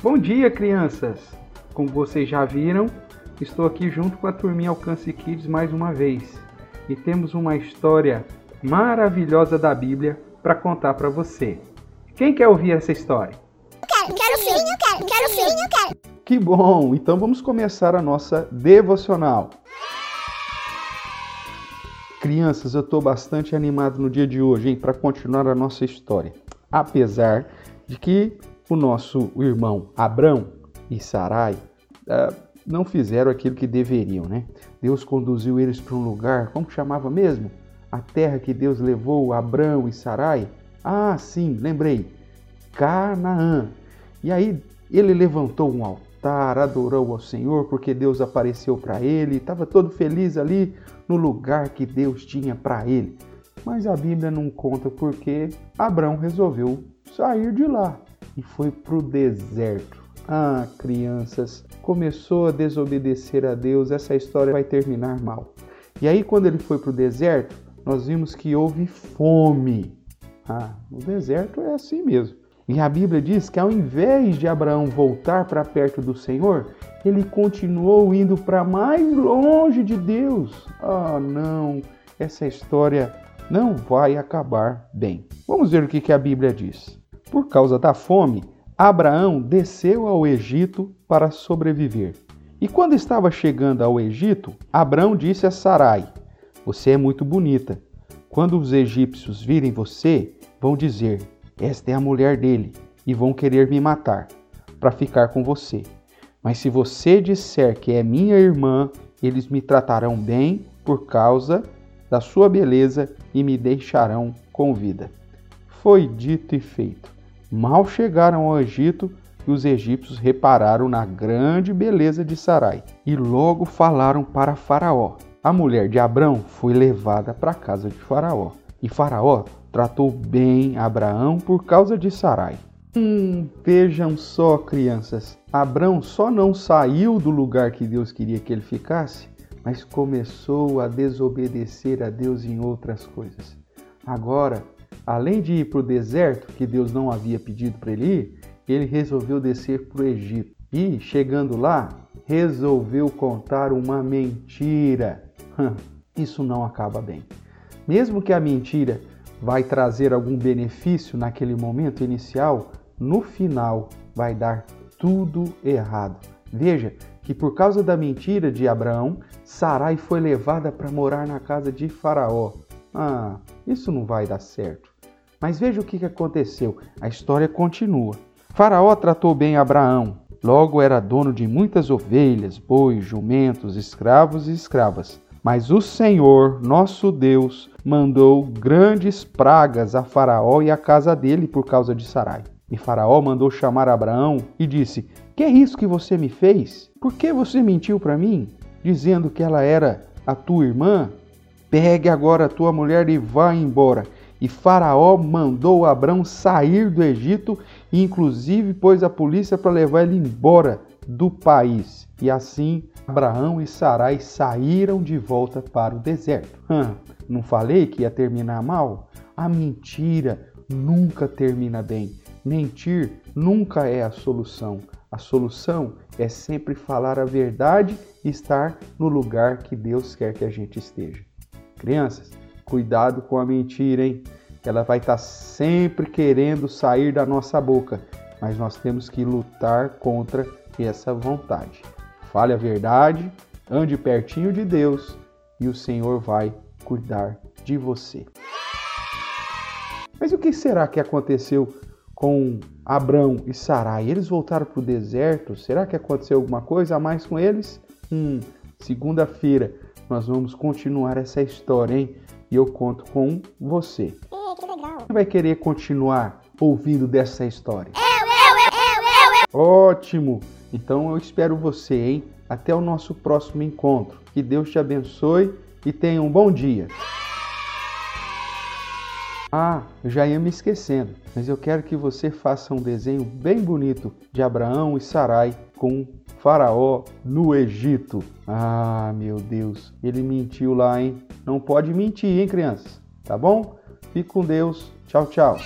Bom dia, crianças! Como vocês já viram, estou aqui junto com a turminha Alcance Kids mais uma vez e temos uma história maravilhosa da Bíblia para contar para você. Quem quer ouvir essa história? Quero, quero sim, eu quero, quero sim, eu quero. Que bom! Então vamos começar a nossa devocional. Crianças, eu estou bastante animado no dia de hoje para continuar a nossa história. Apesar de que o nosso irmão Abrão e Sarai uh, não fizeram aquilo que deveriam, né? Deus conduziu eles para um lugar, como chamava mesmo? A terra que Deus levou Abrão e Sarai? Ah, sim, lembrei. Canaã. E aí ele levantou um altar, adorou ao Senhor porque Deus apareceu para ele, estava todo feliz ali no lugar que Deus tinha para ele. Mas a Bíblia não conta porque Abraão resolveu sair de lá e foi para o deserto. Ah, crianças, começou a desobedecer a Deus, essa história vai terminar mal. E aí, quando ele foi para o deserto, nós vimos que houve fome. Ah, no deserto é assim mesmo. E a Bíblia diz que ao invés de Abraão voltar para perto do Senhor, ele continuou indo para mais longe de Deus. Ah, não, essa história não vai acabar bem. Vamos ver o que a Bíblia diz. Por causa da fome, Abraão desceu ao Egito para sobreviver. E quando estava chegando ao Egito, Abraão disse a Sarai: Você é muito bonita. Quando os egípcios virem você, vão dizer: Esta é a mulher dele, e vão querer me matar, para ficar com você. Mas se você disser que é minha irmã, eles me tratarão bem por causa da sua beleza e me deixarão com vida. Foi dito e feito. Mal chegaram ao Egito, e os egípcios repararam na grande beleza de Sarai e logo falaram para Faraó. A mulher de Abrão foi levada para a casa de Faraó, e Faraó tratou bem Abraão por causa de Sarai. Hum, vejam só, crianças. Abrão só não saiu do lugar que Deus queria que ele ficasse, mas começou a desobedecer a Deus em outras coisas. Agora, além de ir para o deserto, que Deus não havia pedido para ele ir, ele resolveu descer para o Egito. E, chegando lá, resolveu contar uma mentira. Isso não acaba bem. Mesmo que a mentira vai trazer algum benefício naquele momento inicial, no final vai dar tudo errado. Veja que por causa da mentira de Abraão, Sarai foi levada para morar na casa de Faraó. Ah, isso não vai dar certo. Mas veja o que aconteceu. A história continua. Faraó tratou bem Abraão. Logo era dono de muitas ovelhas, bois, jumentos, escravos e escravas. Mas o Senhor, nosso Deus, mandou grandes pragas a Faraó e à casa dele por causa de Sarai. E Faraó mandou chamar Abraão e disse: Que é isso que você me fez? Por que você mentiu para mim, dizendo que ela era a tua irmã? Pegue agora a tua mulher e vá embora. E Faraó mandou Abraão sair do Egito e, inclusive, pôs a polícia para levar ele embora do país. E assim Abraão e Sarai saíram de volta para o deserto. Hum, não falei que ia terminar mal? A mentira nunca termina bem. Mentir nunca é a solução. A solução é sempre falar a verdade e estar no lugar que Deus quer que a gente esteja. Crianças, cuidado com a mentira, hein? Ela vai estar sempre querendo sair da nossa boca, mas nós temos que lutar contra essa vontade. Fale a verdade, ande pertinho de Deus e o Senhor vai cuidar de você. Mas o que será que aconteceu com Abrão e Sarai. Eles voltaram para o deserto. Será que aconteceu alguma coisa a mais com eles? Hum, segunda-feira nós vamos continuar essa história, hein? E eu conto com você. É, que legal. Quem vai querer continuar ouvindo dessa história? Eu, eu, eu, eu, eu. Ótimo! Então eu espero você, hein? Até o nosso próximo encontro. Que Deus te abençoe e tenha um bom dia. Ah, já ia me esquecendo, mas eu quero que você faça um desenho bem bonito de Abraão e Sarai com Faraó no Egito. Ah, meu Deus, ele mentiu lá, hein? Não pode mentir, hein, crianças? Tá bom? Fique com Deus. Tchau, tchau.